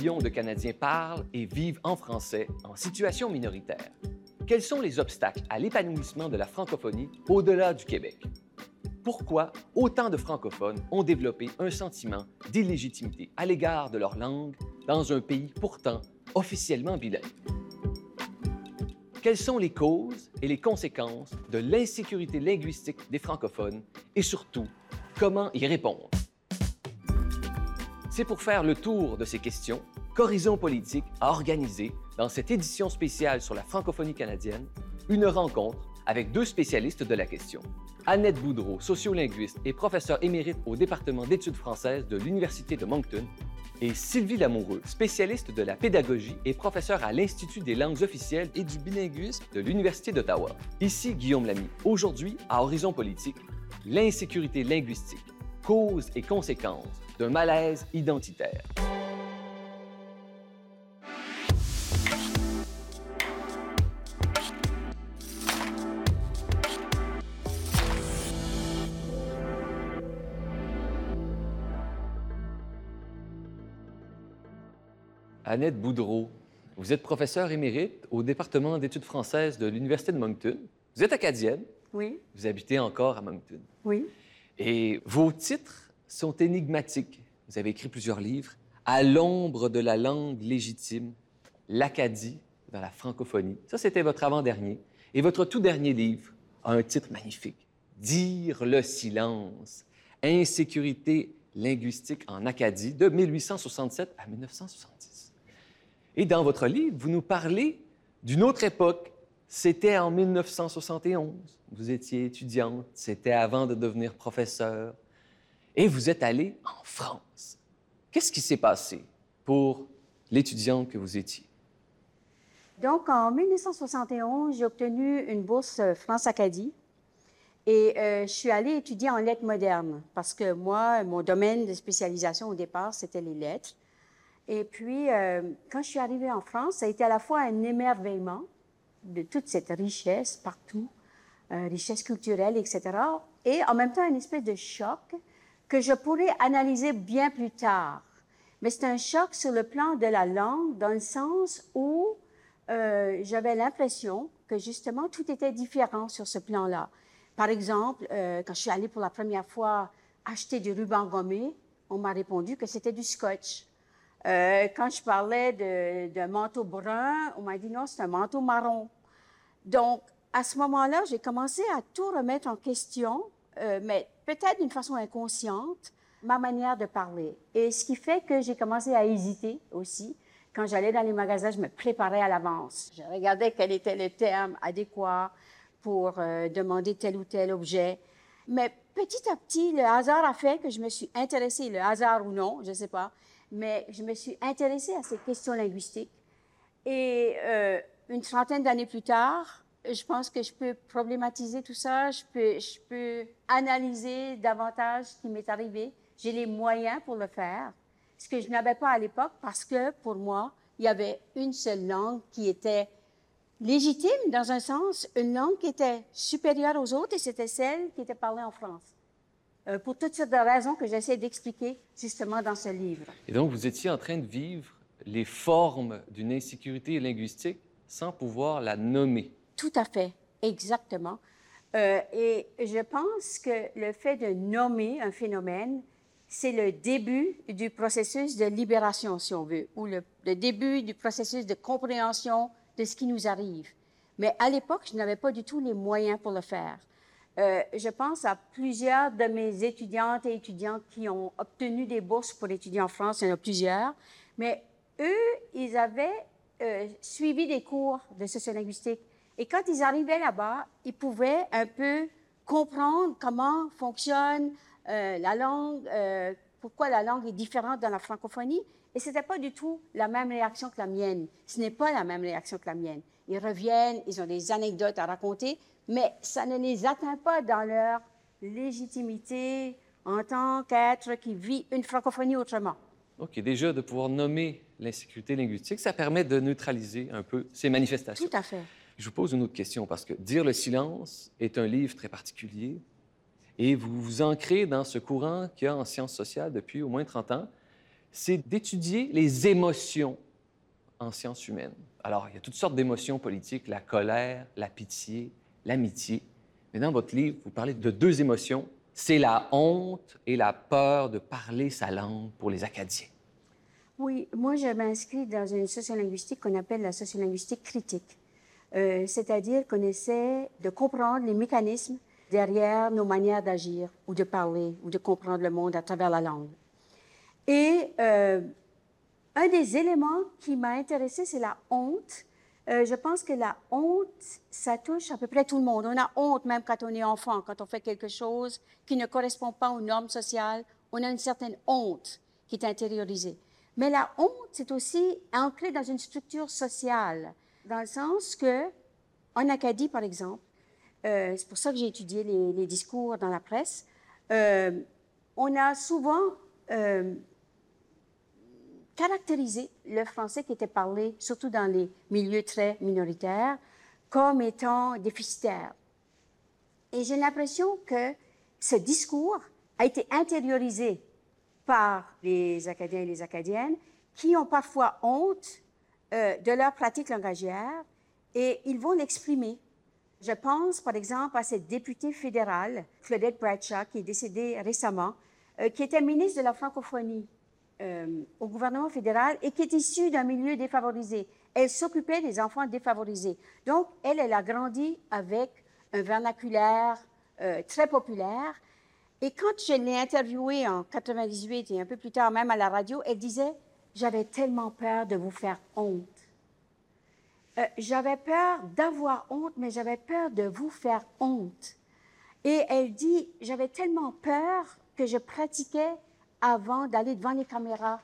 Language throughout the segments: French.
de Canadiens parlent et vivent en français en situation minoritaire. Quels sont les obstacles à l'épanouissement de la francophonie au-delà du Québec? Pourquoi autant de francophones ont développé un sentiment d'illégitimité à l'égard de leur langue dans un pays pourtant officiellement bilingue? Quelles sont les causes et les conséquences de l'insécurité linguistique des francophones? Et surtout, comment y répondre? C'est pour faire le tour de ces questions qu'Horizon Politique a organisé, dans cette édition spéciale sur la francophonie canadienne, une rencontre avec deux spécialistes de la question. Annette Boudreau, sociolinguiste et professeure émérite au département d'études françaises de l'Université de Moncton, et Sylvie Lamoureux, spécialiste de la pédagogie et professeure à l'Institut des langues officielles et du bilinguisme de l'Université d'Ottawa. Ici Guillaume Lamy. Aujourd'hui, à Horizon Politique, l'insécurité linguistique, cause et conséquences d'un malaise identitaire. Annette Boudreau, vous êtes professeure émérite au département d'études françaises de l'Université de Moncton. Vous êtes acadienne. Oui. Vous habitez encore à Moncton. Oui. Et vos titres sont énigmatiques. Vous avez écrit plusieurs livres. À l'ombre de la langue légitime, l'Acadie dans la francophonie. Ça, c'était votre avant-dernier. Et votre tout dernier livre a un titre magnifique. Dire le silence. Insécurité linguistique en Acadie de 1867 à 1970. Et dans votre livre, vous nous parlez d'une autre époque. C'était en 1971. Vous étiez étudiante. C'était avant de devenir professeur. Et vous êtes allée en France. Qu'est-ce qui s'est passé pour l'étudiante que vous étiez? Donc, en 1971, j'ai obtenu une bourse France-Acadie et euh, je suis allée étudier en lettres modernes parce que moi, mon domaine de spécialisation au départ, c'était les lettres. Et puis, euh, quand je suis arrivée en France, ça a été à la fois un émerveillement de toute cette richesse partout, euh, richesse culturelle, etc. Et en même temps, une espèce de choc que je pourrais analyser bien plus tard. Mais c'est un choc sur le plan de la langue, dans le sens où euh, j'avais l'impression que justement tout était différent sur ce plan-là. Par exemple, euh, quand je suis allée pour la première fois acheter du ruban gommé, on m'a répondu que c'était du scotch. Euh, quand je parlais d'un manteau brun, on m'a dit non, c'est un manteau marron. Donc, à ce moment-là, j'ai commencé à tout remettre en question, euh, mais peut-être d'une façon inconsciente, ma manière de parler. Et ce qui fait que j'ai commencé à hésiter aussi. Quand j'allais dans les magasins, je me préparais à l'avance. Je regardais quel était le terme adéquat pour euh, demander tel ou tel objet. Mais petit à petit, le hasard a fait que je me suis intéressée, le hasard ou non, je ne sais pas, mais je me suis intéressée à ces questions linguistiques. Et euh, une trentaine d'années plus tard, je pense que je peux problématiser tout ça, je peux, je peux analyser davantage ce qui m'est arrivé. J'ai les moyens pour le faire, ce que je n'avais pas à l'époque parce que pour moi, il y avait une seule langue qui était légitime dans un sens, une langue qui était supérieure aux autres et c'était celle qui était parlée en France. Euh, pour toutes sortes de raisons que j'essaie d'expliquer justement dans ce livre. Et donc, vous étiez en train de vivre les formes d'une insécurité linguistique sans pouvoir la nommer. Tout à fait, exactement. Euh, et je pense que le fait de nommer un phénomène, c'est le début du processus de libération, si on veut, ou le, le début du processus de compréhension de ce qui nous arrive. Mais à l'époque, je n'avais pas du tout les moyens pour le faire. Euh, je pense à plusieurs de mes étudiantes et étudiants qui ont obtenu des bourses pour étudier en France. Il y en a plusieurs. Mais eux, ils avaient euh, suivi des cours de sociolinguistique. Et quand ils arrivaient là-bas, ils pouvaient un peu comprendre comment fonctionne euh, la langue, pourquoi la langue est différente dans la francophonie. Et ce n'était pas du tout la même réaction que la mienne. Ce n'est pas la même réaction que la mienne. Ils reviennent, ils ont des anecdotes à raconter, mais ça ne les atteint pas dans leur légitimité en tant qu'être qui vit une francophonie autrement. OK, déjà de pouvoir nommer l'insécurité linguistique, ça permet de neutraliser un peu ces manifestations. Tout à fait. Je vous pose une autre question parce que Dire le silence est un livre très particulier et vous vous ancrez dans ce courant qu'il y a en sciences sociales depuis au moins 30 ans, c'est d'étudier les émotions en sciences humaines. Alors, il y a toutes sortes d'émotions politiques, la colère, la pitié, l'amitié. Mais dans votre livre, vous parlez de deux émotions. C'est la honte et la peur de parler sa langue pour les Acadiens. Oui, moi, je m'inscris dans une sociolinguistique qu'on appelle la sociolinguistique critique. Euh, c'est-à-dire qu'on essaie de comprendre les mécanismes derrière nos manières d'agir ou de parler ou de comprendre le monde à travers la langue. Et euh, un des éléments qui m'a intéressé, c'est la honte. Euh, je pense que la honte, ça touche à peu près tout le monde. On a honte même quand on est enfant, quand on fait quelque chose qui ne correspond pas aux normes sociales. On a une certaine honte qui est intériorisée. Mais la honte, c'est aussi ancré dans une structure sociale, dans le sens que, en Acadie, par exemple, euh, c'est pour ça que j'ai étudié les, discours dans la presse, euh, on a souvent caractérisé le français qui était parlé, surtout dans les milieux très minoritaires, comme étant déficitaire. Et j'ai l'impression que ce discours a été intériorisé par les Acadiens et les Acadiennes qui ont parfois honte euh, de leur pratique langagière et ils vont l'exprimer. Je pense, par exemple, à cette députée fédérale, Claudette Bradshaw, qui est décédée récemment, euh, qui était ministre de la francophonie euh, au gouvernement fédéral et qui est issue d'un milieu défavorisé. Elle s'occupait des enfants défavorisés. Donc, elle, elle a grandi avec un vernaculaire très populaire et quand je l'ai interviewée en 98 et un peu plus tard même à la radio, elle disait J'avais tellement peur de vous faire honte. Euh, j'avais peur d'avoir honte, mais j'avais peur de vous faire honte. Et elle dit J'avais tellement peur que je pratiquais avant d'aller devant les caméras.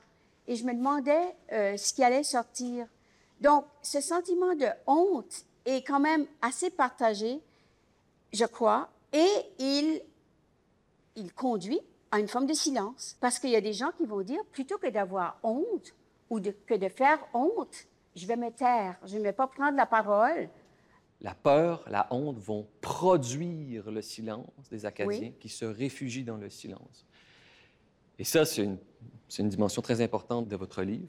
Et je me demandais euh, ce qui allait sortir. Donc, ce sentiment de honte est quand même assez partagé, je crois, et il il conduit à une forme de silence. Parce qu'il y a des gens qui vont dire, plutôt que d'avoir honte ou que de faire honte, je vais me taire, je ne vais pas prendre la parole. La peur, la honte vont produire le silence des Acadiens qui se réfugient dans le silence. Et ça, c'est une, une, dimension très importante de votre livre.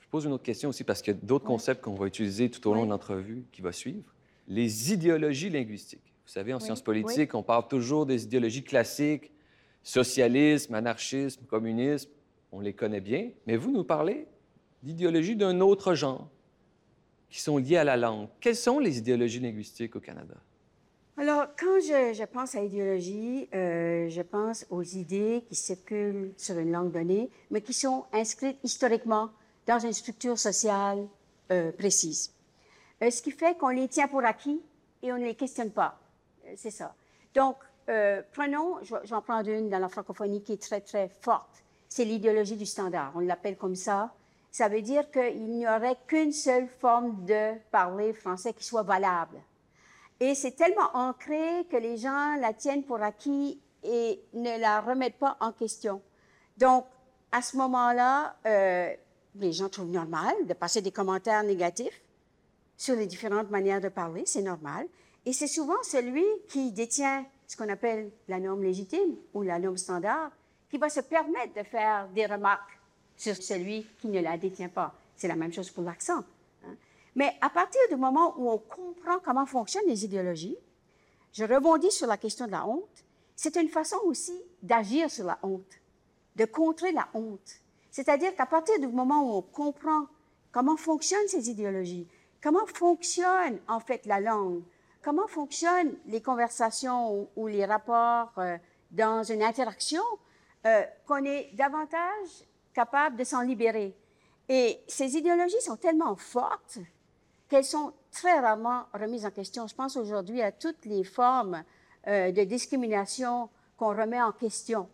Je pose une autre question aussi parce qu'il y a d'autres concepts qu'on va utiliser tout au long de l'entrevue qui va suivre. Les idéologies linguistiques. Vous savez, en sciences politiques, on parle toujours des idéologies classiques, socialisme, anarchisme, communisme, on les connaît bien, mais vous nous parlez d'idéologies d'un autre genre qui sont liées à la langue. Quelles sont les idéologies linguistiques au Canada? Alors, quand je, pense à idéologie, euh, je pense aux idées qui circulent sur une langue donnée, mais qui sont inscrites historiquement dans une structure sociale euh, précise. Euh, ce qui fait qu'on les tient pour acquis et on ne les questionne pas. C'est ça. Donc, euh, prenons, j'en prends une dans la francophonie qui est très, très forte. C'est l'idéologie du standard. On l'appelle comme ça. Ça veut dire qu'il n'y aurait qu'une seule forme de parler français qui soit valable. Et c'est tellement ancré que les gens la tiennent pour acquis et ne la remettent pas en question. Donc, à ce moment-là, euh, les gens trouvent normal de passer des commentaires négatifs sur les différentes manières de parler, c'est normal. Et c'est souvent celui qui détient ce qu'on appelle la norme légitime ou la norme standard, qui va se permettre de faire des remarques sur celui qui ne la détient pas. C'est la même chose pour l'accent. Mais à partir du moment où on comprend comment fonctionnent les idéologies, je rebondis sur la question de la honte, c'est une façon aussi d'agir sur la honte, de contrer la honte. C'est-à-dire qu'à partir du moment où on comprend comment fonctionnent ces idéologies, comment fonctionne en fait la langue, comment fonctionnent les conversations ou, les rapports euh, dans une interaction, euh, qu'on est davantage capable de s'en libérer. Et ces idéologies sont tellement fortes qu'elles sont très rarement remises en question. Je pense aujourd'hui à toutes les formes euh, de discrimination qu'on remet en question.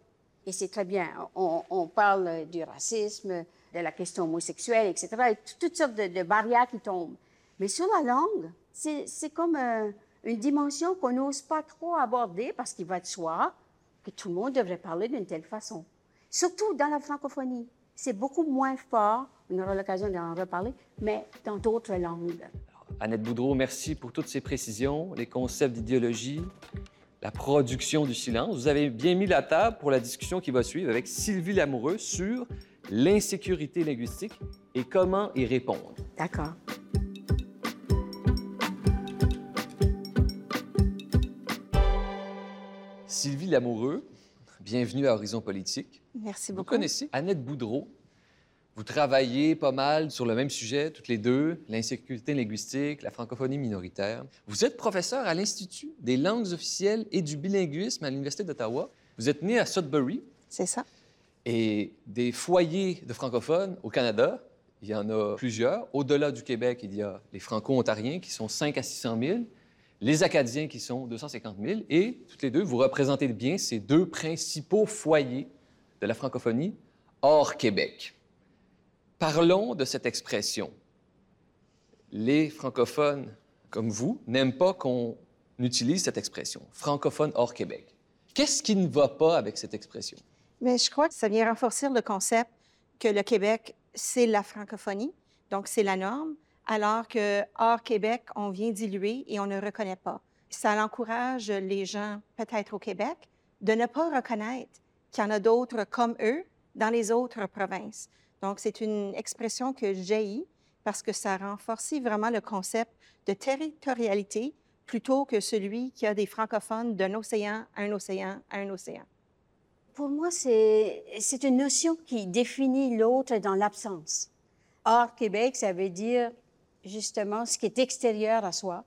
Et c'est très bien. On, parle du racisme, de la question homosexuelle, etc. Et toutes sortes de barrières qui tombent. Mais sur la langue, c'est comme euh, une dimension qu'on n'ose pas trop aborder parce qu'il va de soi que tout le monde devrait parler d'une telle façon. Surtout dans la francophonie. C'est beaucoup moins fort, on aura l'occasion d'en reparler, mais dans d'autres langues. Annette Boudreau, merci pour toutes ces précisions, les concepts d'idéologie, la production du silence. Vous avez bien mis la table pour la discussion qui va suivre avec Sylvie Lamoureux sur l'insécurité linguistique et comment y répondre. D'accord. Sylvie Lamoureux, bienvenue à Horizon Politique. Merci Vous beaucoup. connaissez Annette Boudreau. Vous travaillez pas mal sur le même sujet, toutes les deux, l'insécurité linguistique, la francophonie minoritaire. Vous êtes professeur à l'Institut des langues officielles et du bilinguisme à l'Université d'Ottawa. Vous êtes né à Sudbury C'est ça. et des foyers de francophones au Canada, il y en a plusieurs. Au-delà du Québec, il y a les franco-ontariens qui sont 5 à 600 000, les Acadiens qui sont 250 000, et toutes les deux, vous représentez bien ces deux principaux foyers de la francophonie hors Québec. Parlons de cette expression. Les francophones comme vous n'aiment pas qu'on utilise cette expression, francophone hors Québec. Qu'est-ce qui ne va pas avec cette expression? Mais je crois que ça vient renforcer le concept que le Québec, c'est la francophonie, donc c'est la norme, alors que hors Québec, on vient diluer et on ne reconnaît pas. Ça encourage les gens, peut-être au Québec, de ne pas reconnaître qu'il y en a d'autres comme eux dans les autres provinces. Donc, c'est une expression que j'ai parce que ça renforce vraiment le concept de territorialité plutôt que celui qui a des francophones d'un océan à un océan à un océan. Pour moi, c'est une notion qui définit l'autre dans l'absence. Hors Québec, ça veut dire justement ce qui est extérieur à soi.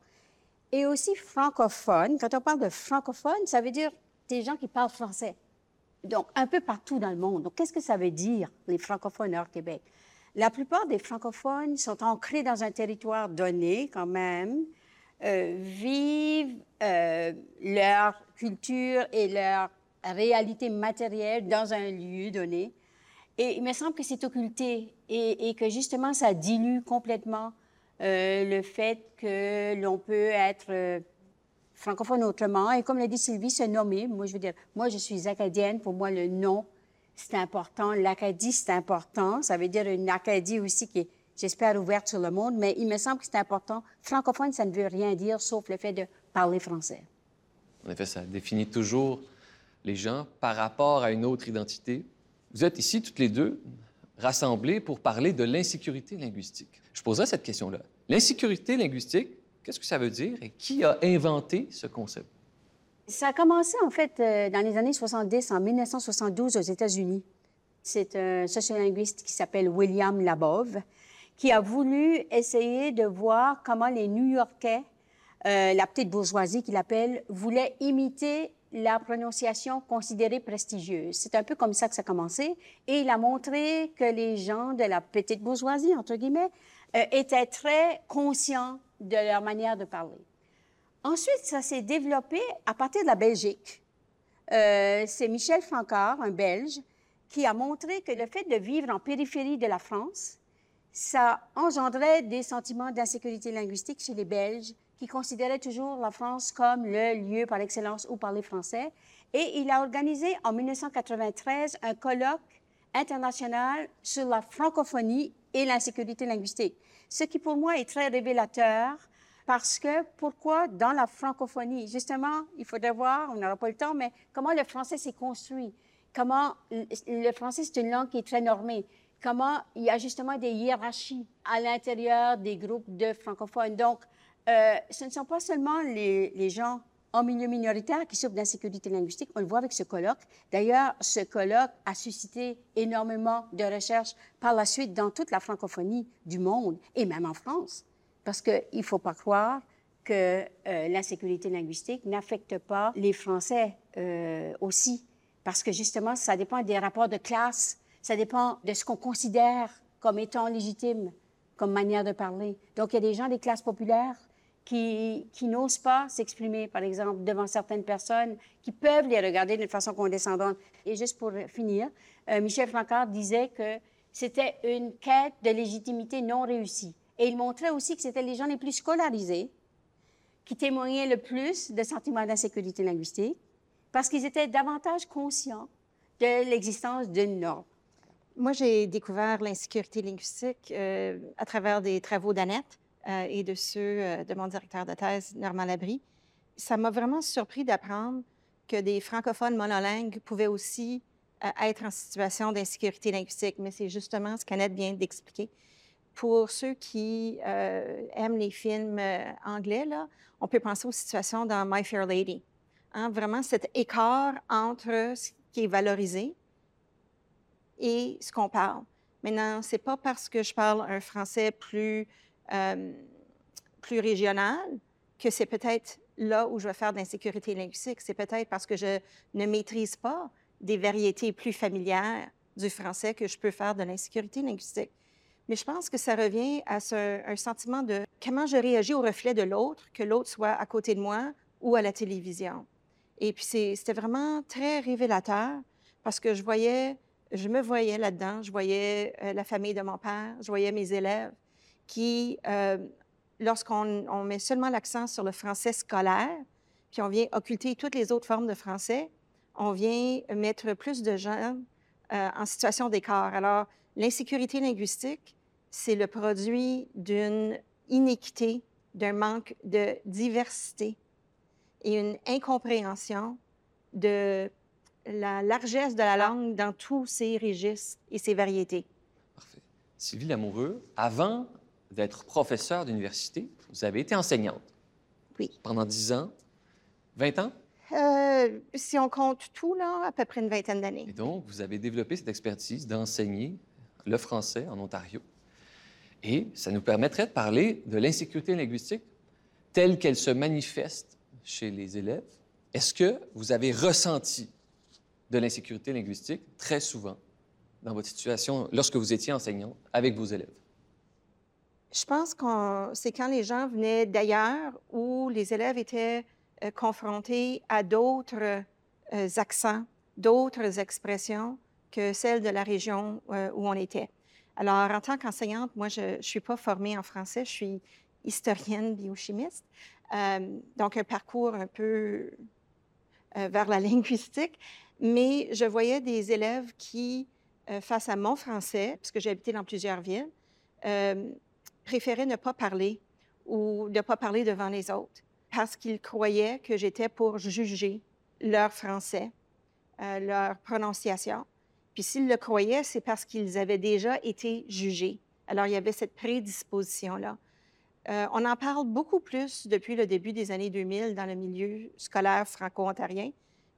Et aussi francophone. Quand on parle de francophone, ça veut dire des gens qui parlent français. Donc, un peu partout dans le monde. Donc, qu'est-ce que ça veut dire, les francophones hors Québec? La plupart des francophones sont ancrés dans un territoire donné, quand même, euh, vivent euh, leur culture et leur réalité matérielle dans un lieu donné. Et il me semble que c'est occulté et, que justement, ça dilue complètement euh, le fait que l'on peut être francophone autrement. Et comme l'a dit Sylvie, se nommer. Moi, je veux dire, moi, je suis acadienne. Pour moi, le nom, c'est important. L'Acadie, c'est important. Ça veut dire une Acadie aussi qui est, j'espère, ouverte sur le monde. Mais il me semble que c'est important. Francophone, ça ne veut rien dire sauf le fait de parler français. En effet, ça définit toujours les gens par rapport à une autre identité. Vous êtes ici toutes les deux rassemblées pour parler de l'insécurité linguistique. Je poserai cette question-là. L'insécurité linguistique, qu'est-ce que ça veut dire et qui a inventé ce concept? Ça a commencé, en fait, euh, dans les années 70, en 1972, aux États-Unis. C'est un sociolinguiste qui s'appelle William Labov, qui a voulu essayer de voir comment les New-Yorkais, euh, la petite bourgeoisie qu'il appelle, voulaient imiter la prononciation considérée prestigieuse. C'est un peu comme ça que ça a commencé. Et il a montré que les gens de la petite bourgeoisie, entre guillemets, euh, étaient très conscients de leur manière de parler. Ensuite, ça s'est développé à partir de la Belgique. Euh, c'est Michel Francard, un Belge, qui a montré que le fait de vivre en périphérie de la France, ça engendrait des sentiments d'insécurité linguistique chez les Belges qui considéraient toujours la France comme le lieu par excellence où parler français. Et il a organisé en 1993 un colloque international sur la francophonie et l'insécurité linguistique. Ce qui pour moi est très révélateur parce que pourquoi dans la francophonie, justement, il faudrait voir, on n'aura pas le temps, mais comment le français s'est construit, comment le français c'est une langue qui est très normée, comment il y a justement des hiérarchies à l'intérieur des groupes de francophones. Donc, euh, ce ne sont pas seulement les gens en milieu minoritaire qui souffrent d'insécurité linguistique. On le voit avec ce colloque. D'ailleurs, ce colloque a suscité énormément de recherches par la suite dans toute la francophonie du monde et même en France. Parce qu'il ne faut pas croire que euh, l'insécurité linguistique n'affecte pas les Français euh, aussi. Parce que justement, ça dépend des rapports de classe, ça dépend de ce qu'on considère comme étant légitime comme manière de parler. Donc, il y a des gens des classes populaires qui, n'osent pas s'exprimer, par exemple, devant certaines personnes qui peuvent les regarder d'une façon condescendante. Et juste pour finir, euh, Michel Francard disait que c'était une quête de légitimité non réussie. Et il montrait aussi que c'était les gens les plus scolarisés qui témoignaient le plus de sentiments d'insécurité linguistique parce qu'ils étaient davantage conscients de l'existence d'une norme. Moi, j'ai découvert l'insécurité linguistique euh, à travers des travaux d'Annette euh, et de ceux euh, de mon directeur de thèse, Normand Labrie. Ça m'a vraiment surpris d'apprendre que des francophones monolingues pouvaient aussi être en situation d'insécurité linguistique, mais c'est justement ce qu'Annette vient d'expliquer. Pour ceux qui euh, aiment les films euh, anglais, on peut penser aux situations dans My Fair Lady. Hein, vraiment, cet écart entre ce qui est valorisé et ce qu'on parle. Maintenant, c'est pas parce que je parle un français plus, euh, plus régional que c'est peut-être là où je vais faire de l'insécurité linguistique. C'est peut-être parce que je ne maîtrise pas des variétés plus familières du français que je peux faire de l'insécurité linguistique. Mais je pense que ça revient à ce, un sentiment de comment je réagis au reflet de l'autre, que l'autre soit à côté de moi ou à la télévision. Et puis c'était vraiment très révélateur parce que je voyais, je me voyais là-dedans, je voyais euh, la famille de mon père, je voyais mes élèves qui, euh, lorsqu'on met seulement l'accent sur le français scolaire, puis on vient occulter toutes les autres formes de français, on vient mettre plus de gens euh, en situation d'écart. Alors, l'insécurité linguistique, c'est le produit d'une inéquité, d'un manque de diversité et une incompréhension de la largesse de la langue dans tous ses registres et ses variétés. Parfait. Sylvie Lamoureux, avant d'être professeur d'université, vous avez été enseignante. Oui. Pendant 10 ans. 20 ans? Euh, si on compte tout, là, à peu près une vingtaine d'années. Et donc, vous avez développé cette expertise d'enseigner le français en Ontario. Et ça nous permettrait de parler de l'insécurité linguistique telle qu'elle se manifeste chez les élèves. Est-ce que vous avez ressenti de l'insécurité linguistique très souvent dans votre situation lorsque vous étiez enseignante avec vos élèves? Je pense que c'est quand les gens venaient d'ailleurs où les élèves étaient euh, confrontés à d'autres euh, accents, d'autres expressions que celles de la région euh, où on était. Alors, en tant qu'enseignante, moi, je ne suis pas formée en français, je suis historienne biochimiste, donc un parcours un peu vers la linguistique, mais je voyais des élèves qui, face à mon français, puisque j'ai habité dans plusieurs villes, préféraient ne pas parler ou ne pas parler devant les autres parce qu'ils croyaient que j'étais pour juger leur français, euh, leur prononciation. Puis s'ils le croyaient, c'est parce qu'ils avaient déjà été jugés. Alors il y avait cette prédisposition-là. Euh, on en parle beaucoup plus depuis le début des années 2000 dans le milieu scolaire franco-ontarien.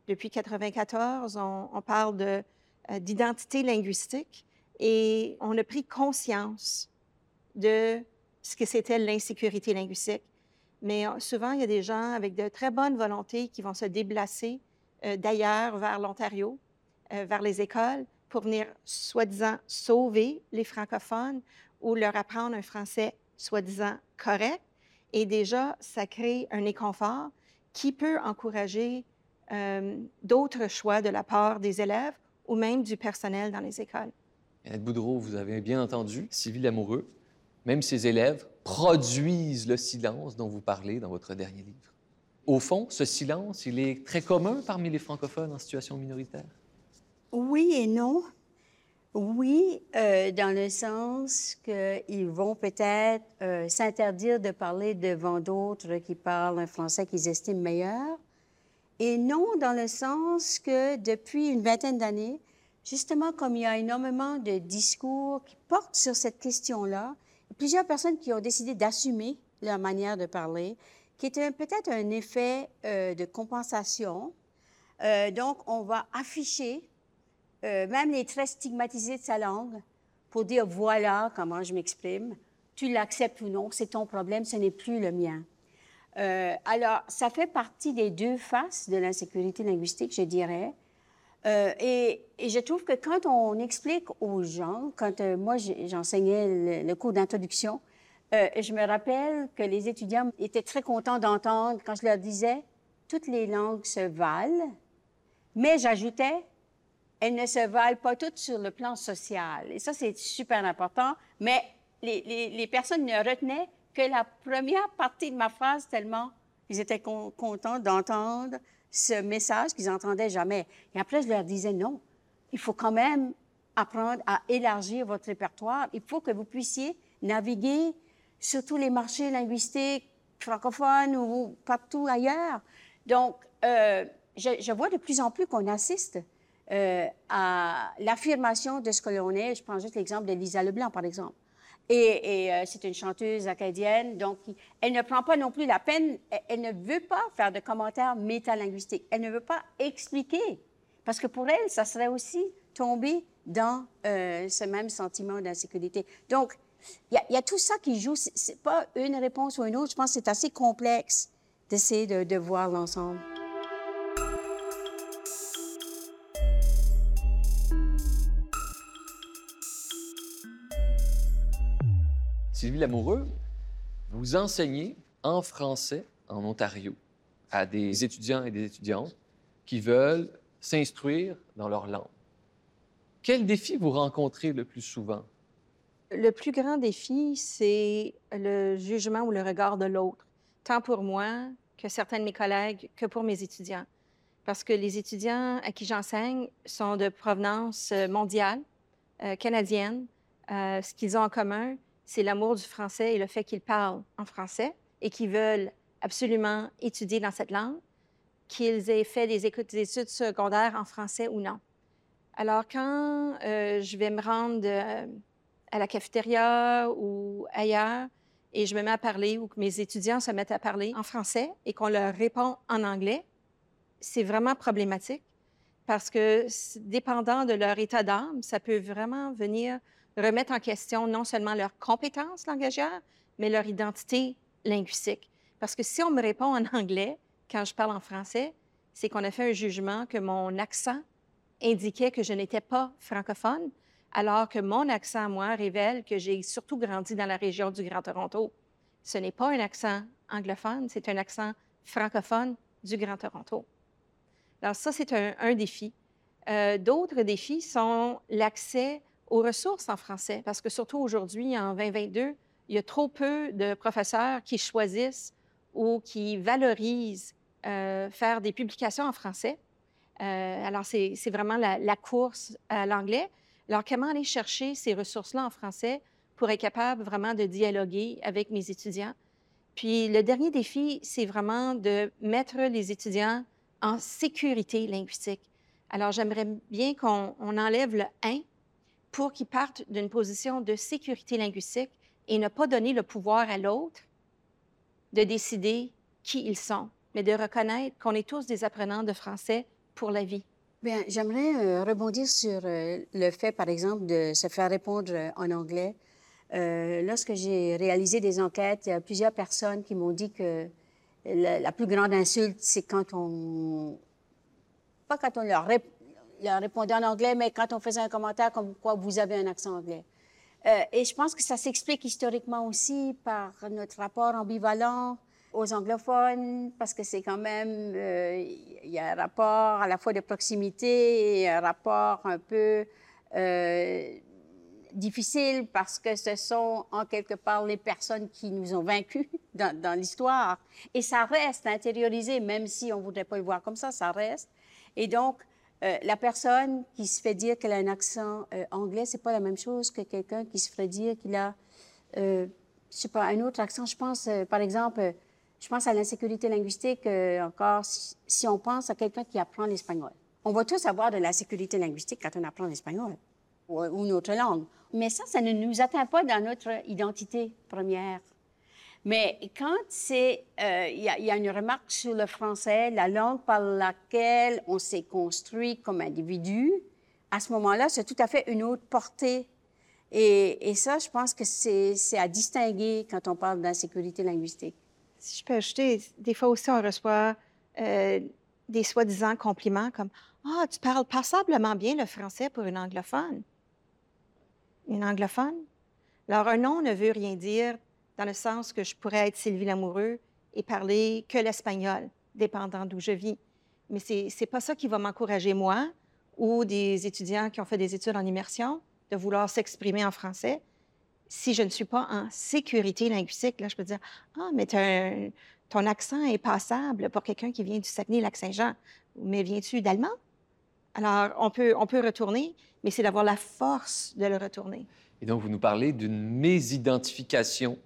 Depuis 1994, on, on, parle euh, d'identité linguistique et on a pris conscience de ce que c'était l'insécurité linguistique. Mais euh, souvent, il y a des gens avec de très bonnes volontés qui vont se déplacer euh, d'ailleurs vers l'Ontario, euh, vers les écoles, pour venir soi-disant sauver les francophones ou leur apprendre un français soi-disant correct. Et déjà, ça crée un inconfort qui peut encourager d'autres choix de la part des élèves ou même du personnel dans les écoles. Annette Boudreau, vous avez bien entendu, Sylvie Lamoureux, même ses élèves produisent le silence dont vous parlez dans votre dernier livre. Au fond, ce silence, il est très commun parmi les francophones en situation minoritaire? Oui et non. Oui, euh, dans le sens qu'ils vont peut-être euh, s'interdire de parler devant d'autres qui parlent un français qu'ils estiment meilleur. Et non, dans le sens que depuis une vingtaine d'années, justement comme il y a énormément de discours qui portent sur cette question-là, plusieurs personnes qui ont décidé d'assumer leur manière de parler, qui était peut-être un effet euh, de compensation. Euh, donc, on va afficher euh, même les traits stigmatisés de sa langue pour dire voilà comment je m'exprime. Tu l'acceptes ou non, c'est ton problème, ce n'est plus le mien. alors, ça fait partie des deux faces de l'insécurité linguistique, je dirais. Euh, et, je trouve que quand on explique aux gens, quand euh, moi j'enseignais le, cours d'introduction, euh, je me rappelle que les étudiants étaient très contents d'entendre quand je leur disais toutes les langues se valent, mais j'ajoutais elles ne se valent pas toutes sur le plan social. Et ça, c'est super important. Mais les, les, les, personnes ne retenaient que la première partie de ma phrase tellement ils étaient contents d'entendre ce message qu'ils n'entendaient jamais. Et après, je leur disais non, il faut quand même apprendre à élargir votre répertoire. Il faut que vous puissiez naviguer sur tous les marchés linguistiques francophones ou partout ailleurs. Donc, euh, je, vois de plus en plus qu'on assiste euh, à l'affirmation de ce que l'on est. Je prends juste l'exemple de Lisa Leblanc, par exemple. Et, euh, c'est une chanteuse acadienne, donc elle ne prend pas non plus la peine, elle, ne veut pas faire de commentaires métalinguistiques, elle ne veut pas expliquer, parce que pour elle, ça serait aussi tomber dans euh, ce même sentiment d'insécurité. Donc, il y, a tout ça qui joue, c'est pas une réponse ou une autre, je pense que c'est assez complexe d'essayer de, de voir l'ensemble. Vous enseignez en français en Ontario à des étudiants et des étudiantes qui veulent s'instruire dans leur langue. Quel défi vous rencontrez le plus souvent? Le plus grand défi, c'est le jugement ou le regard de l'autre, tant pour moi que certains de mes collègues que pour mes étudiants. Parce que les étudiants à qui j'enseigne sont de provenance euh, mondiale, euh, canadienne. Euh, ce qu'ils ont en commun, c'est l'amour du français et le fait qu'ils parlent en français et qu'ils veulent absolument étudier dans cette langue, qu'ils aient fait des études secondaires en français ou non. Alors, quand euh, je vais me rendre euh, à la cafétéria ou ailleurs et je me mets à parler ou que mes étudiants se mettent à parler en français et qu'on leur répond en anglais, c'est vraiment problématique parce que, dépendant de leur état d'âme, ça peut vraiment venir remettre en question non seulement leurs compétences langagières, mais leur identité linguistique. Parce que si on me répond en anglais quand je parle en français, c'est qu'on a fait un jugement que mon accent indiquait que je n'étais pas francophone, alors que mon accent, moi, révèle que j'ai surtout grandi dans la région du Grand Toronto. Ce n'est pas un accent anglophone, c'est un accent francophone du Grand Toronto. Alors ça, c'est un, un défi. Euh, D'autres défis sont l'accès aux ressources en français, parce que surtout aujourd'hui, en 2022, il y a trop peu de professeurs qui choisissent ou qui valorisent euh, faire des publications en français. Euh, alors, c'est vraiment la, la, course à l'anglais. Alors, comment aller chercher ces ressources-là en français pour être capable vraiment de dialoguer avec mes étudiants? Puis, le dernier défi, c'est vraiment de mettre les étudiants en sécurité linguistique. Alors, j'aimerais bien qu'on enlève le « un » pour qu'ils partent d'une position de sécurité linguistique et ne pas donner le pouvoir à l'autre de décider qui ils sont, mais de reconnaître qu'on est tous des apprenants de français pour la vie. Bien, j'aimerais euh, rebondir sur euh, le fait, par exemple, de se faire répondre euh, en anglais. Lorsque j'ai réalisé des enquêtes, il y a plusieurs personnes qui m'ont dit que la, plus grande insulte, c'est quand on... Pas quand on leur, rép... leur, répondait en anglais, mais quand on faisait un commentaire comme quoi vous avez un accent anglais. Euh, et je pense que ça s'explique historiquement aussi par notre rapport ambivalent aux anglophones, parce que c'est quand même, euh, il y a un rapport à la fois de proximité et un rapport un peu euh, difficile parce que ce sont en quelque part les personnes qui nous ont vaincus dans, dans l'histoire. Et ça reste intériorisé, même si on ne voudrait pas le voir comme ça, ça reste. Et donc, euh, la personne qui se fait dire qu'elle a un accent euh, anglais, c'est pas la même chose que quelqu'un qui se ferait dire qu'il a, euh, je sais pas, un autre accent. Je pense, euh, par exemple, je pense à l'insécurité linguistique encore si, on pense à quelqu'un qui apprend l'espagnol. On va tous avoir de la sécurité linguistique quand on apprend l'espagnol ou, ou une autre langue. Mais ça, ça ne nous atteint pas dans notre identité première. Mais quand c'est, il euh, y, y, a une remarque sur le français, la langue par laquelle on s'est construit comme individu, à ce moment-là, c'est tout à fait une autre portée. Et, ça, je pense que c'est à distinguer quand on parle d'insécurité linguistique. Si je peux ajouter, des fois aussi, on reçoit euh, des soi-disant compliments comme Ah, tu parles passablement bien le français pour une anglophone. Une anglophone? Alors, un nom ne veut rien dire dans le sens que je pourrais être Sylvie Lamoureux et parler que l'espagnol, dépendant d'où je vis. Mais c'est n'est pas ça qui va m'encourager, moi, ou des étudiants qui ont fait des études en immersion, de vouloir s'exprimer en français. Si je ne suis pas en sécurité linguistique, là, je peux dire Ah, mais un, ton accent est passable pour quelqu'un qui vient du Saguenay-Lac-Saint-Jean. Mais viens-tu d'allemand? Alors, on peut, on peut retourner, mais c'est d'avoir la force de le retourner. Et donc, vous nous parlez d'une mésidentification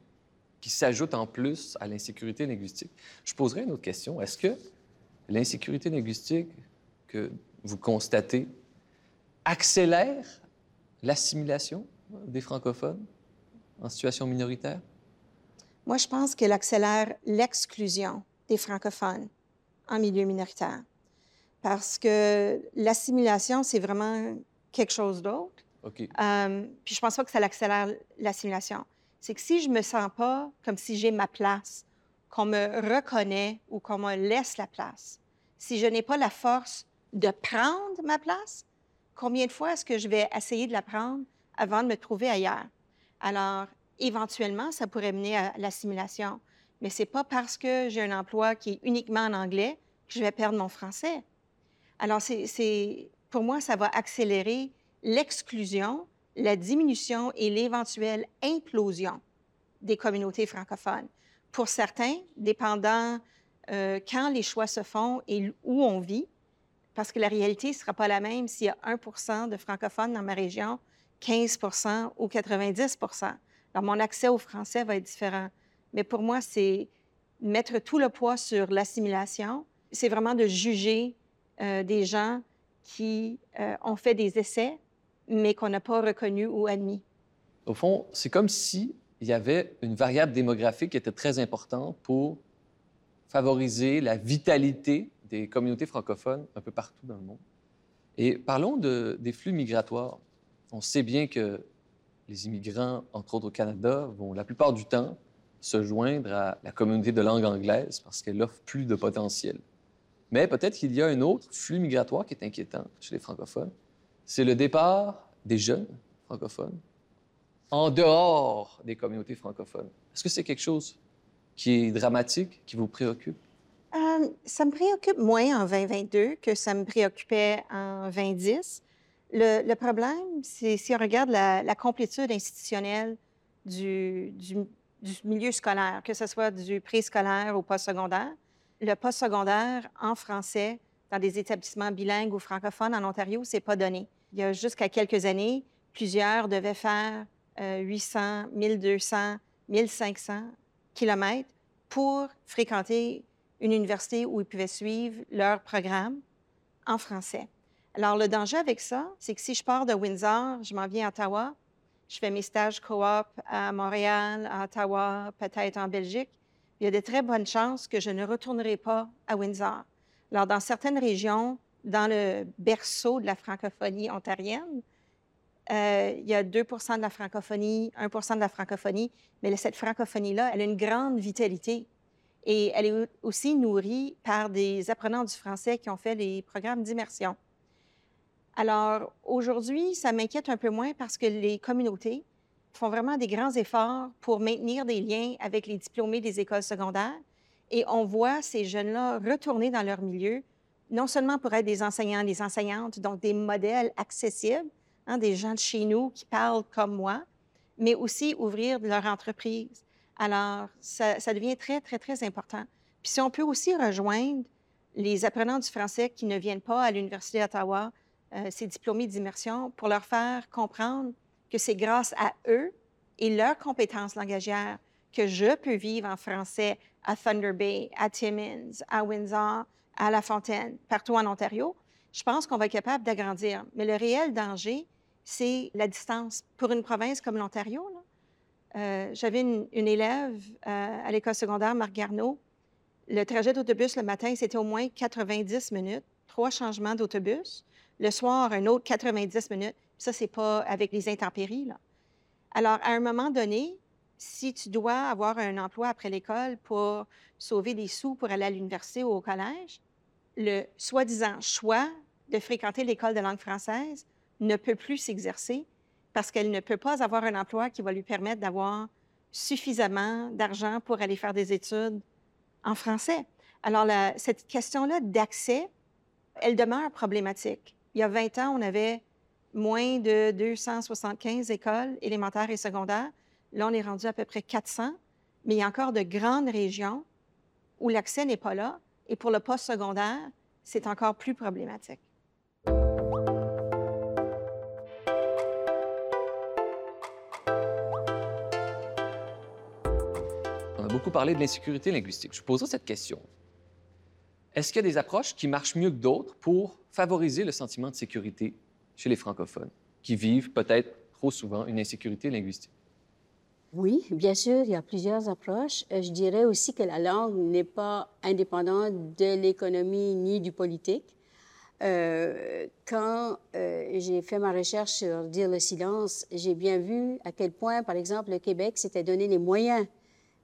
qui s'ajoute en plus à l'insécurité linguistique. Je poserai une autre question. Est-ce que l'insécurité linguistique que vous constatez accélère l'assimilation des francophones en situation minoritaire? Moi, je pense qu'elle accélère l'exclusion des francophones en milieu minoritaire. Parce que l'assimilation, c'est vraiment quelque chose d'autre. OK. Euh, puis je pense pas que ça accélère l'assimilation. C'est que si je me sens pas comme si j'ai ma place, qu'on me reconnaît ou qu'on me laisse la place, si je n'ai pas la force de prendre ma place, combien de fois est-ce que je vais essayer de la prendre avant de me trouver ailleurs? Alors, éventuellement, ça pourrait mener à l'assimilation. Mais c'est pas parce que j'ai un emploi qui est uniquement en anglais que je vais perdre mon français. Alors, c'est, pour moi, ça va accélérer l'exclusion, la diminution et l'éventuelle implosion des communautés francophones. Pour certains, dépendant euh, quand les choix se font et où on vit, parce que la réalité ne sera pas la même s'il y a 1% de francophones dans ma région, 15% ou 90 Alors, mon accès au français va être différent. Mais pour moi, c'est mettre tout le poids sur l'assimilation. C'est vraiment de juger euh, des gens qui euh, ont fait des essais, mais qu'on n'a pas reconnus ou admis. Au fond, c'est comme s'il y avait une variable démographique qui était très importante pour favoriser la vitalité des communautés francophones un peu partout dans le monde. Et parlons de, des flux migratoires. On sait bien que les immigrants, entre autres au Canada, vont la plupart du temps se joindre à la communauté de langue anglaise parce qu'elle offre plus de potentiel. Mais peut-être qu'il y a un autre flux migratoire qui est inquiétant chez les francophones. C'est le départ des jeunes francophones en dehors des communautés francophones. Est-ce que c'est quelque chose qui est dramatique, qui vous préoccupe? Euh, ça me préoccupe moins en 2022 que ça me préoccupait en 2010. Le, problème, c'est si on regarde la, complétude institutionnelle du, du, milieu scolaire, que ce soit du préscolaire au postsecondaire, le postsecondaire en français dans des établissements bilingues ou francophones en Ontario, c'est pas donné. Il y a jusqu'à quelques années, plusieurs devaient faire 800, 1200, 1500 kilomètres pour fréquenter une université où ils pouvaient suivre leur programme en français. Alors, le danger avec ça, c'est que si je pars de Windsor, je m'en viens à Ottawa, je fais mes stages coop à Montréal, à Ottawa, peut-être en Belgique, il y a de très bonnes chances que je ne retournerai pas à Windsor. Alors, dans certaines régions, dans le berceau de la francophonie ontarienne, euh, il y a 2% de la francophonie, 1% de la francophonie, mais cette francophonie-là, elle a une grande vitalité. Et elle est aussi nourrie par des apprenants du français qui ont fait les programmes d'immersion. Alors, aujourd'hui, ça m'inquiète un peu moins parce que les communautés font vraiment des grands efforts pour maintenir des liens avec les diplômés des écoles secondaires. Et on voit ces jeunes-là retourner dans leur milieu, non seulement pour être des enseignants, des enseignantes, donc des modèles accessibles, hein, des gens de chez nous qui parlent comme moi, mais aussi ouvrir leur entreprise. Alors, ça, devient très, très, très important. Puis si on peut aussi rejoindre les apprenants du français qui ne viennent pas à l'Université d'Ottawa, euh, ces diplômés d'immersion, pour leur faire comprendre que c'est grâce à eux et leurs compétences langagières que je peux vivre en français à Thunder Bay, à Timmins, à Windsor, à La Fontaine, partout en Ontario, je pense qu'on va être capable d'agrandir. Mais le réel danger, c'est la distance. Pour une province comme l'Ontario, euh, j'avais une, élève euh, à l'école secondaire, Marc Garneau. Le trajet d'autobus le matin, c'était au moins 90 minutes, trois changements d'autobus. Le soir, un autre 90 minutes. Ça, c'est pas avec les intempéries. Alors, à un moment donné, si tu dois avoir un emploi après l'école pour sauver des sous pour aller à l'université ou au collège, le soi-disant choix de fréquenter l'école de langue française ne peut plus s'exercer parce qu'elle ne peut pas avoir un emploi qui va lui permettre d'avoir suffisamment d'argent pour aller faire des études en français. Alors, cette question-là d'accès, elle demeure problématique. Il y a 20 ans, on avait moins de 275 écoles élémentaires et secondaires. Là, on est rendu à peu près 400, mais il y a encore de grandes régions où l'accès n'est pas là. Et pour le post-secondaire, c'est encore plus problématique. On a beaucoup parlé de l'insécurité linguistique. Je poserai cette question. Est-ce qu'il y a des approches qui marchent mieux que d'autres pour favoriser le sentiment de sécurité chez les francophones qui vivent peut-être trop souvent une insécurité linguistique? Oui, bien sûr, il y a plusieurs approches. Euh, je dirais aussi que la langue n'est pas indépendante de l'économie ni du politique. Euh, quand euh, j'ai fait ma recherche sur Dire le silence, j'ai bien vu à quel point, par exemple, le Québec s'était donné les moyens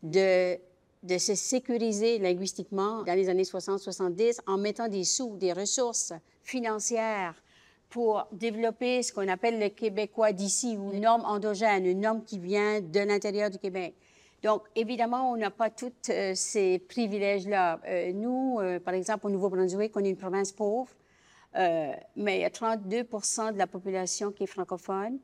de, de se sécuriser linguistiquement dans les années 60-70 en mettant des sous, des ressources financières pour développer ce qu'on appelle le québécois d'ici, ou une norme endogène, une norme qui vient de l'intérieur du Québec. Donc, évidemment, on n'a pas tous euh, ces privilèges-là. nous, par exemple, au Nouveau-Brunswick, on est une province pauvre. Euh, mais il y a 32 de la population qui est francophone.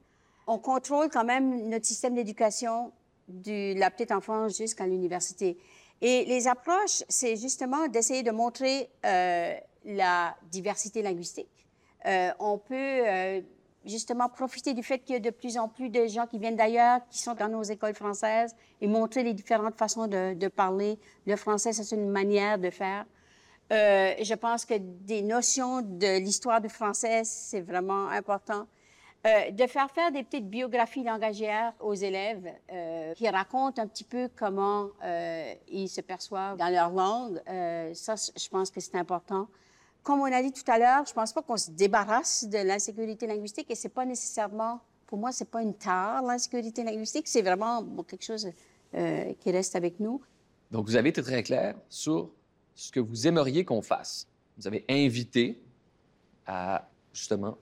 On contrôle quand même notre système d'éducation de la petite enfance jusqu'à l'université. Et les approches, c'est justement d'essayer de montrer euh, la diversité linguistique. Euh, on peut justement profiter du fait qu'il y a de plus en plus de gens qui viennent d'ailleurs, qui sont dans nos écoles françaises, et montrer les différentes façons de, de parler. Le français, c'est une manière de faire. Euh, je pense que des notions de l'histoire du français, c'est vraiment important. Euh, de faire faire des petites biographies langagières aux élèves euh, qui racontent un petit peu comment euh, ils se perçoivent dans leur langue, euh, ça, je pense que c'est important. Comme on a dit tout à l'heure, je pense pas qu'on se débarrasse de l'insécurité linguistique et c'est pas nécessairement, pour moi, c'est pas une tare, l'insécurité linguistique, c'est vraiment quelque chose euh, qui reste avec nous. Donc, vous avez été très clair sur ce que vous aimeriez qu'on fasse. Vous avez invité à justement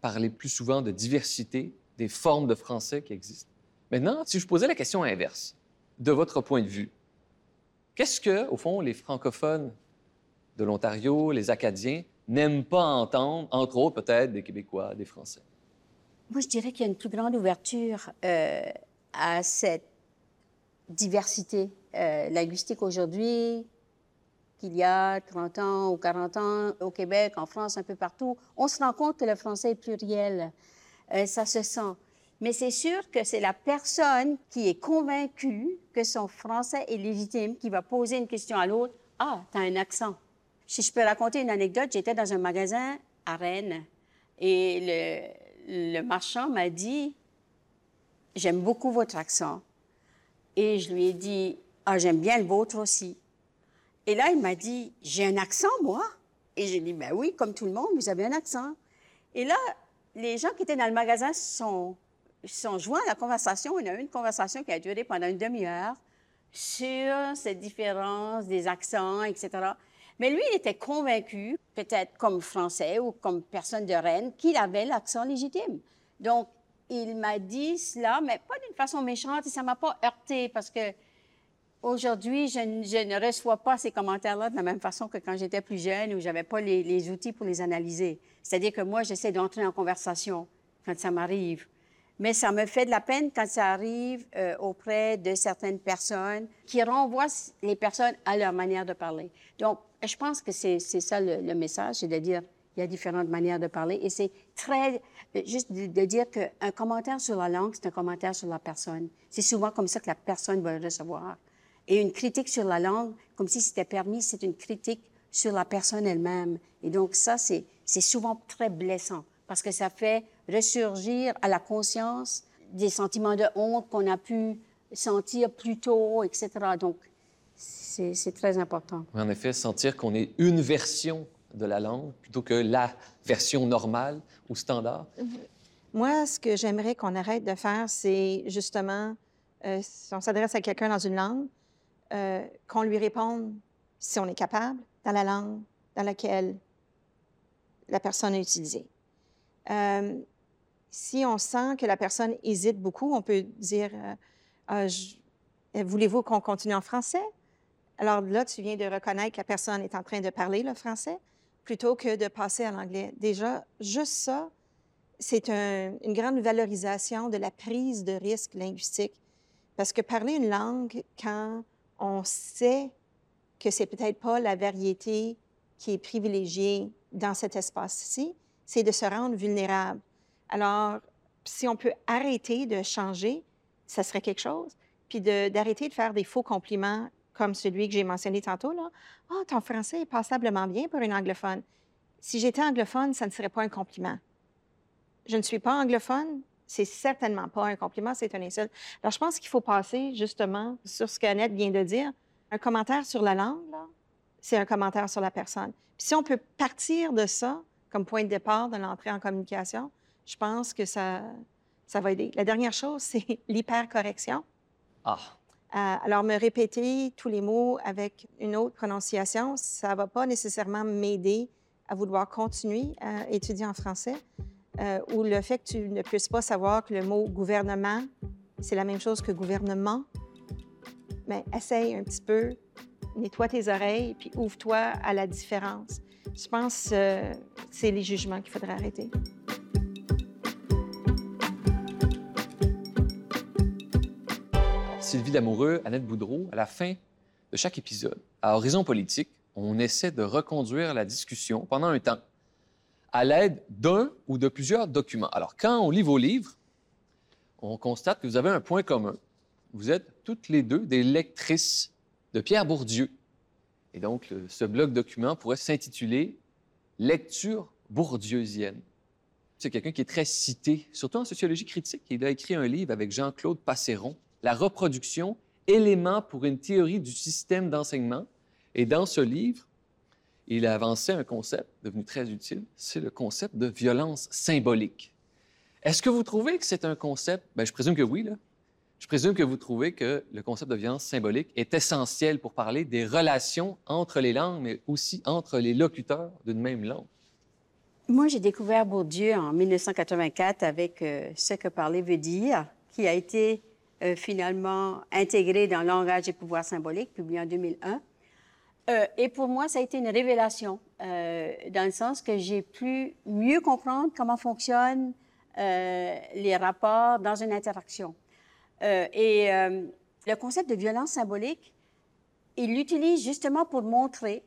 parler plus souvent de diversité des formes de français qui existent. Maintenant, si je posais la question inverse, de votre point de vue, qu'est-ce que, au fond, les francophones de l'Ontario, les Acadiens, n'aiment pas entendre, entre autres peut-être des Québécois, des Français? Moi, je dirais qu'il y a une plus grande ouverture euh, à cette diversité euh, linguistique aujourd'hui, qu'il y a 30 ans ou 40 ans au Québec, en France, un peu partout, on se rend compte que le français est pluriel. Euh, ça se sent. Mais c'est sûr que c'est la personne qui est convaincue que son français est légitime qui va poser une question à l'autre. Ah, tu as un accent. Si je peux raconter une anecdote, j'étais dans un magasin à Rennes et le, marchand m'a dit J'aime beaucoup votre accent. Et je lui ai dit Ah, j'aime bien le vôtre aussi. Et là, il m'a dit, j'ai un accent, moi. Et j'ai dit, ben oui, comme tout le monde, vous avez un accent. Et là, les gens qui étaient dans le magasin sont, sont joints à la conversation. On a eu une conversation qui a duré pendant une demi-heure sur cette différence des accents, etc. Mais lui, il était convaincu, peut-être comme Français ou comme personne de Rennes, qu'il avait l'accent légitime. Donc, il m'a dit cela, mais pas d'une façon méchante, et ça m'a pas heurté parce que Aujourd'hui, je, ne reçois pas ces commentaires-là de la même façon que quand j'étais plus jeune où j'avais pas les, outils pour les analyser. C'est-à-dire que moi, j'essaie d'entrer en conversation quand ça m'arrive. Mais ça me fait de la peine quand ça arrive euh, auprès de certaines personnes qui renvoient les personnes à leur manière de parler. Donc, je pense que c'est ça le, message, c'est de dire il y a différentes manières de parler et c'est très euh, juste de, de dire qu'un commentaire sur la langue, c'est un commentaire sur la personne. C'est souvent comme ça que la personne va le recevoir. Et une critique sur la langue, comme si c'était permis, c'est une critique sur la personne elle-même. Et donc ça, c'est souvent très blessant parce que ça fait ressurgir à la conscience des sentiments de honte qu'on a pu sentir plus tôt, etc. Donc, c'est très important. En effet, sentir qu'on est une version de la langue plutôt que la version normale ou standard. Moi, ce que j'aimerais qu'on arrête de faire, c'est justement, euh, si on s'adresse à quelqu'un dans une langue, euh, qu'on lui réponde si on est capable dans la langue dans laquelle la personne a utilisé. Euh, si on sent que la personne hésite beaucoup, on peut dire euh, ah, Voulez-vous qu'on continue en français Alors là, tu viens de reconnaître que la personne est en train de parler le français plutôt que de passer à l'anglais. Déjà, juste ça, c'est une grande valorisation de la prise de risque linguistique. Parce que parler une langue, quand on sait que c'est peut-être pas la variété qui est privilégiée dans cet espace-ci, c'est de se rendre vulnérable. Alors, si on peut arrêter de changer, ça serait quelque chose. Puis d'arrêter de, faire des faux compliments comme celui que j'ai mentionné tantôt, là. Ah, ton français est passablement bien pour une anglophone. Si j'étais anglophone, ça ne serait pas un compliment. je ne suis pas anglophone, c'est certainement pas un compliment, c'est un insulte. Alors, je pense qu'il faut passer justement sur ce qu'Annette vient de dire. Un commentaire sur la langue, c'est un commentaire sur la personne. Puis si on peut partir de ça comme point de départ de l'entrée en communication, je pense que ça, ça va aider. La dernière chose, c'est l'hypercorrection. Ah, alors, me répéter tous les mots avec une autre prononciation, ça ne va pas nécessairement m'aider à vouloir continuer à étudier en français. Euh, ou le fait que tu ne puisses pas savoir que le mot gouvernement, c'est la même chose que gouvernement. Mais essaye un petit peu, nettoie tes oreilles, puis ouvre-toi à la différence. Je pense que euh, c'est les jugements qu'il faudrait arrêter. Sylvie Lamoureux, Annette Boudreau, à la fin de chaque épisode, à Horizon Politique, on essaie de reconduire la discussion pendant un temps à l'aide d'un ou de plusieurs documents. Alors, quand on lit vos livres, on constate que vous avez un point commun. Vous êtes toutes les deux des lectrices de Pierre Bourdieu. Et donc, ce bloc document pourrait s'intituler Lecture bourdieusienne. C'est quelqu'un qui est très cité, surtout en sociologie critique. Il a écrit un livre avec Jean-Claude Passeron, La reproduction, élément pour une théorie du système d'enseignement. Et dans ce livre, il a avancé un concept devenu très utile, c'est le concept de violence symbolique. Est-ce que vous trouvez que c'est un concept? Bien, je présume que oui. Je présume que vous trouvez que le concept de violence symbolique est essentiel pour parler des relations entre les langues, mais aussi entre les locuteurs d'une même langue. Moi, j'ai découvert Bourdieu en 1984 avec euh, Ce que parler veut dire, qui a été euh, finalement intégré dans Langage et pouvoir symbolique, publié en 2001. Euh, et pour moi, ça a été une révélation, euh, dans le sens que j'ai pu mieux comprendre comment fonctionnent euh, les rapports dans une interaction. Et le concept de violence symbolique, il l'utilise justement pour montrer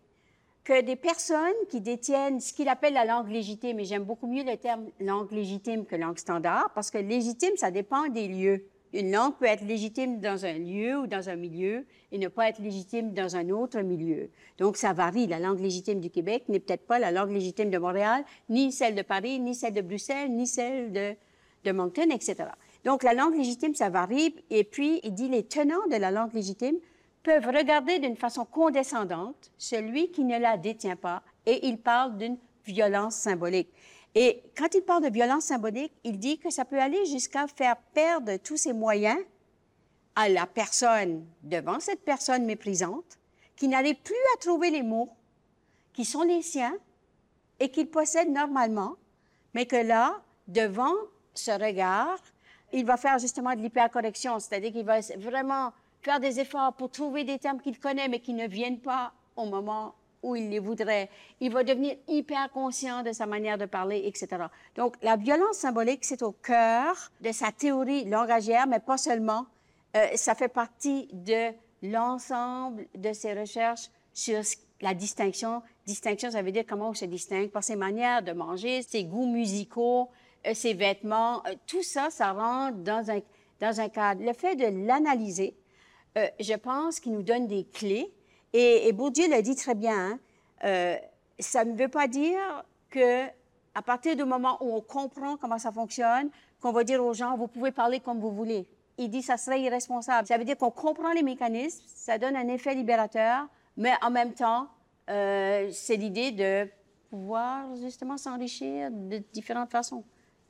que des personnes qui détiennent ce qu'il appelle la langue légitime, et j'aime beaucoup mieux le terme langue légitime que langue standard, parce que légitime, ça dépend des lieux. Une langue peut être légitime dans un lieu ou dans un milieu et ne pas être légitime dans un autre milieu. Donc, ça varie. La langue légitime du Québec n'est peut-être pas la langue légitime de Montréal, ni celle de Paris, ni celle de Bruxelles, ni celle de, de Moncton, etc. Donc, la langue légitime, ça varie. Et puis, il dit les tenants de la langue légitime peuvent regarder d'une façon condescendante celui qui ne la détient pas et il parle d'une violence symbolique. Et quand il parle de violence symbolique, il dit que ça peut aller jusqu'à faire perdre tous ses moyens à la personne devant cette personne méprisante qui n'arrive plus à trouver les mots qui sont les siens et qu'il possède normalement, mais que là, devant ce regard, il va faire justement de l'hypercorrection, c'est-à-dire qu'il va vraiment faire des efforts pour trouver des termes qu'il connaît, mais qui ne viennent pas au moment où il les voudrait. Il va devenir hyper conscient de sa manière de parler, etc. Donc, la violence symbolique, c'est au cœur de sa théorie langagière, mais pas seulement. Euh, ça fait partie de l'ensemble de ses recherches sur la distinction. Distinction, ça veut dire comment on se distingue par ses manières de manger, ses goûts musicaux, euh, ses vêtements. Euh, tout ça, ça rentre dans un, dans un cadre. Le fait de l'analyser, je pense qu'il nous donne des clés. Et, et Bourdieu l'a dit très bien. hein, euh, ça ne veut pas dire que à partir du moment où on comprend comment ça fonctionne, qu'on va dire aux gens, vous pouvez parler comme vous voulez. Il dit, ça serait irresponsable. Ça veut dire qu'on comprend les mécanismes, ça donne un effet libérateur, mais en même temps, euh, c'est l'idée de pouvoir justement s'enrichir de différentes façons,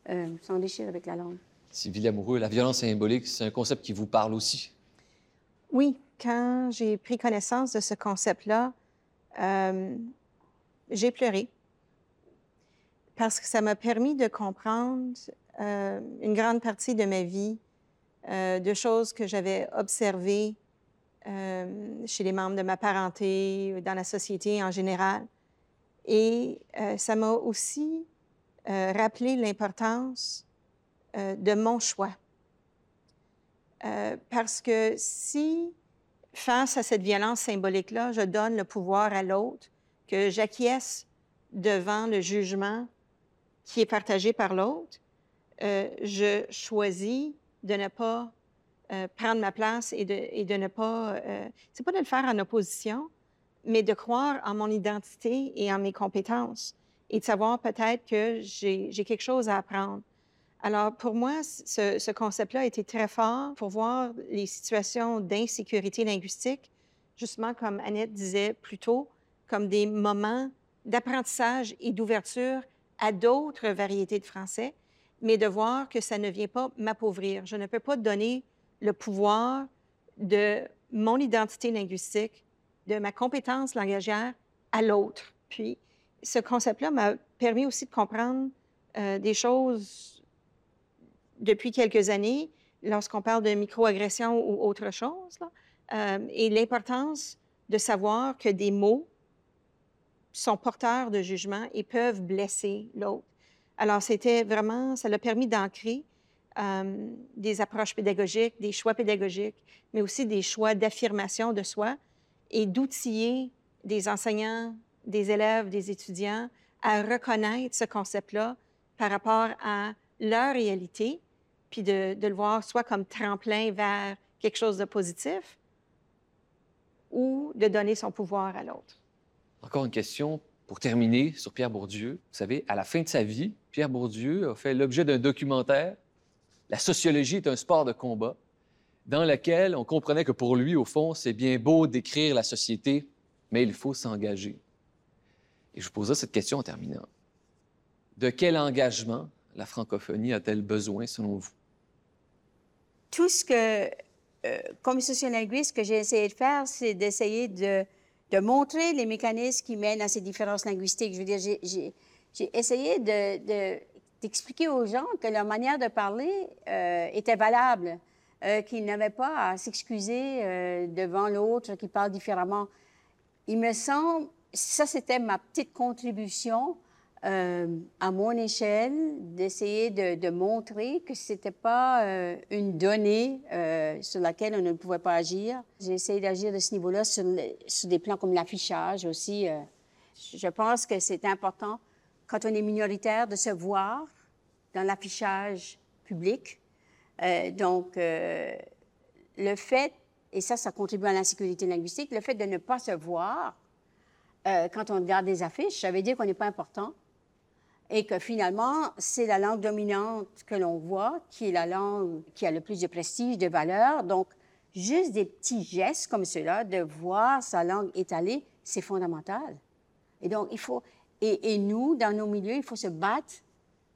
euh, s'enrichir avec la langue. Sylvie Lamoureux, la violence symbolique, c'est un concept qui vous parle aussi. Oui, quand j'ai pris connaissance de ce concept-là, euh, j'ai pleuré parce que ça m'a permis de comprendre euh, une grande partie de ma vie, euh, de choses que j'avais observées chez les membres de ma parenté, dans la société en général. Et ça m'a aussi rappelé l'importance de mon choix. Euh, parce que si, face à cette violence symbolique-là, je donne le pouvoir à l'autre, que j'acquiesce devant le jugement qui est partagé par l'autre, euh, je choisis de ne pas euh, prendre ma place et de, et de ne pas... C'est pas de le faire en opposition, mais de croire en mon identité et en mes compétences et de savoir peut-être que j'ai quelque chose à apprendre. Alors, pour moi, ce, ce concept-là a été très fort pour voir les situations d'insécurité linguistique, justement, comme Annette disait plus tôt, comme des moments d'apprentissage et d'ouverture à d'autres variétés de français, mais de voir que ça ne vient pas m'appauvrir. Je ne peux pas donner le pouvoir de mon identité linguistique, de ma compétence langagière à l'autre. Puis, ce concept-là m'a permis aussi de comprendre euh, des choses depuis quelques années, lorsqu'on parle de microagression ou autre chose, euh, et l'importance de savoir que des mots sont porteurs de jugement et peuvent blesser l'autre. Alors, c'était vraiment, ça l'a permis d'ancrer euh, des approches pédagogiques, des choix pédagogiques, mais aussi des choix d'affirmation de soi et d'outiller des enseignants, des élèves, des étudiants à reconnaître ce concept-là par rapport à leur réalité, puis de, le voir soit comme tremplin vers quelque chose de positif ou de donner son pouvoir à l'autre. Encore une question pour terminer sur Pierre Bourdieu. Vous savez, à la fin de sa vie, Pierre Bourdieu a fait l'objet d'un documentaire, La sociologie est un sport de combat, dans lequel on comprenait que pour lui, au fond, c'est bien beau d'écrire la société, mais il faut s'engager. Et je vous poserai cette question en terminant. De quel engagement la francophonie a-t-elle besoin, selon vous? Tout ce que, euh, comme sociolinguiste, que j'ai essayé de faire, c'est d'essayer de, montrer les mécanismes qui mènent à ces différences linguistiques. Je veux dire, j'ai essayé d'expliquer de, aux gens que leur manière de parler euh, était valable, euh, qu'ils n'avaient pas à s'excuser euh, devant l'autre qui parle différemment. Il me semble, ça c'était ma petite contribution euh, à mon échelle, d'essayer de, montrer que ce n'était pas euh, une donnée euh, sur laquelle on ne pouvait pas agir. J'ai essayé d'agir de ce niveau-là sur, sur, des plans comme l'affichage aussi. Je pense que c'est important, quand on est minoritaire, de se voir dans l'affichage public. Donc, le fait, et ça, ça contribue à l'insécurité linguistique, le fait de ne pas se voir quand on regarde des affiches, ça veut dire qu'on n'est pas important et que finalement, c'est la langue dominante que l'on voit qui est la langue qui a le plus de prestige, de valeur. Donc, juste des petits gestes comme cela, de voir sa langue étalée, c'est fondamental. Et donc, il faut, et, nous, dans nos milieux, il faut se battre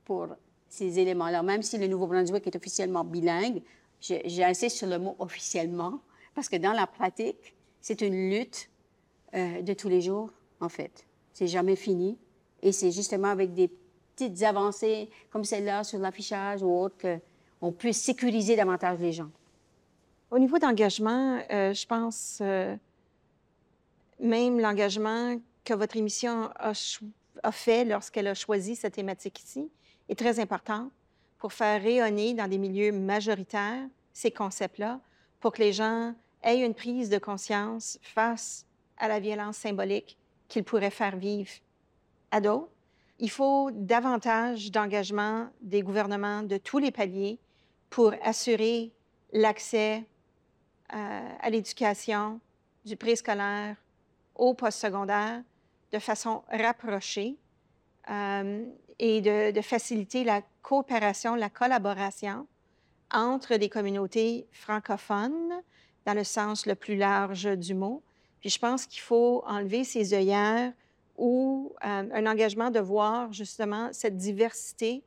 pour ces éléments-là. Même si le Nouveau-Brunswick est officiellement bilingue, j'insiste sur le mot officiellement, parce que dans la pratique, c'est une lutte euh, de tous les jours, en fait. C'est jamais fini. Et c'est justement avec des petites avancées comme celle-là sur l'affichage ou autre qu'on puisse sécuriser davantage les gens. Au niveau d'engagement, euh, je pense euh, même l'engagement que votre émission a, fait lorsqu'elle a choisi cette thématique ici est très important pour faire rayonner dans des milieux majoritaires ces concepts-là, pour que les gens aient une prise de conscience face à la violence symbolique qu'ils pourraient faire vivre à d'autres il faut davantage d'engagement des gouvernements de tous les paliers pour assurer l'accès euh, à l'éducation du préscolaire au postsecondaire de façon rapprochée euh, et de, de, faciliter la coopération, la collaboration entre les communautés francophones dans le sens le plus large du mot. Puis je pense qu'il faut enlever ces œillères ou euh, un engagement de voir justement cette diversité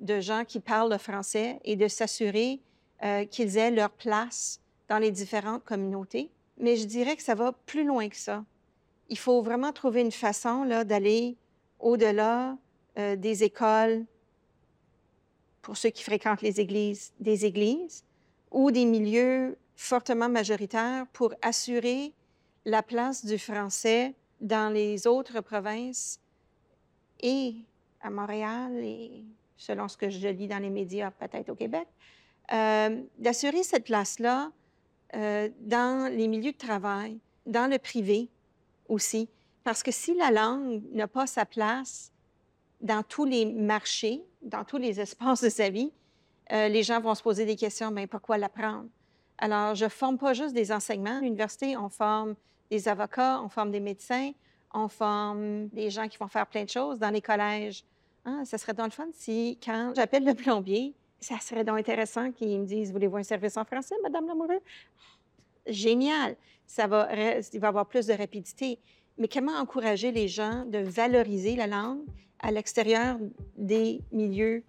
de gens qui parlent le français et de s'assurer euh, qu'ils aient leur place dans les différentes communautés. Mais je dirais que ça va plus loin que ça. Il faut vraiment trouver une façon d'aller au-delà euh, des écoles, pour ceux qui fréquentent les églises, des églises, ou des milieux fortement majoritaires pour assurer la place du français dans les autres provinces et à Montréal et selon ce que je lis dans les médias, peut-être au Québec, euh, d'assurer cette place-là euh, dans les milieux de travail, dans le privé aussi. Parce que si la langue n'a pas sa place dans tous les marchés, dans tous les espaces de sa vie, euh, les gens vont se poser des questions, mais pourquoi l'apprendre? Alors, je ne forme pas juste des enseignements. À l'université, on forme des avocats, on forme des médecins, on forme des gens qui vont faire plein de choses. Dans les collèges, Ah, ça serait dans le fun si, quand j'appelle le plombier, ça serait donc intéressant qu'il me dise Voulez-vous un service en français, Madame Lamoureux? Génial. Ça va, il va y avoir plus de rapidité. Mais comment encourager les gens de valoriser la langue à l'extérieur des milieux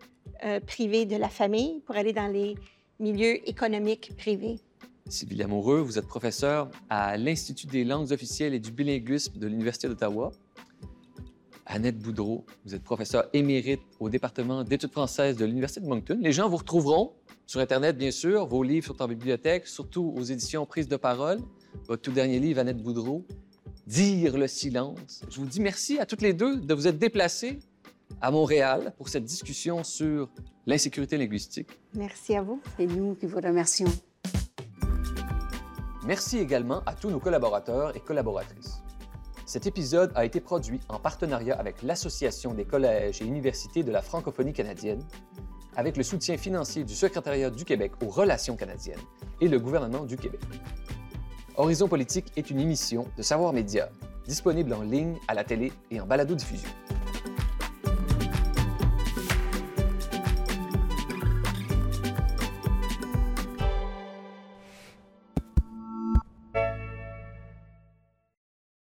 euh, privés de la famille pour aller dans les milieux économiques privés? Sylvie Lamoureux, vous êtes professeur à l'Institut des langues officielles et du bilinguisme de l'Université d'Ottawa. Annette Boudreau, vous êtes professeur émérite au département d'études françaises de l'Université de Moncton. Les gens vous retrouveront sur Internet, bien sûr. Vos livres sont en bibliothèque, surtout aux éditions Prise de parole. Votre tout dernier livre, Annette Boudreau, Dire le silence. Je vous dis merci à toutes les deux de vous être déplacées à Montréal pour cette discussion sur l'insécurité linguistique. Merci à vous. C'est nous qui vous remercions. Merci également à tous nos collaborateurs et collaboratrices. Cet épisode a été produit en partenariat avec l'Association des collèges et universités de la francophonie canadienne, avec le soutien financier du Secrétariat du Québec aux relations canadiennes et le gouvernement du Québec. Horizon Politique est une émission de Savoir Média, disponible en ligne, à la télé et en balado-diffusion.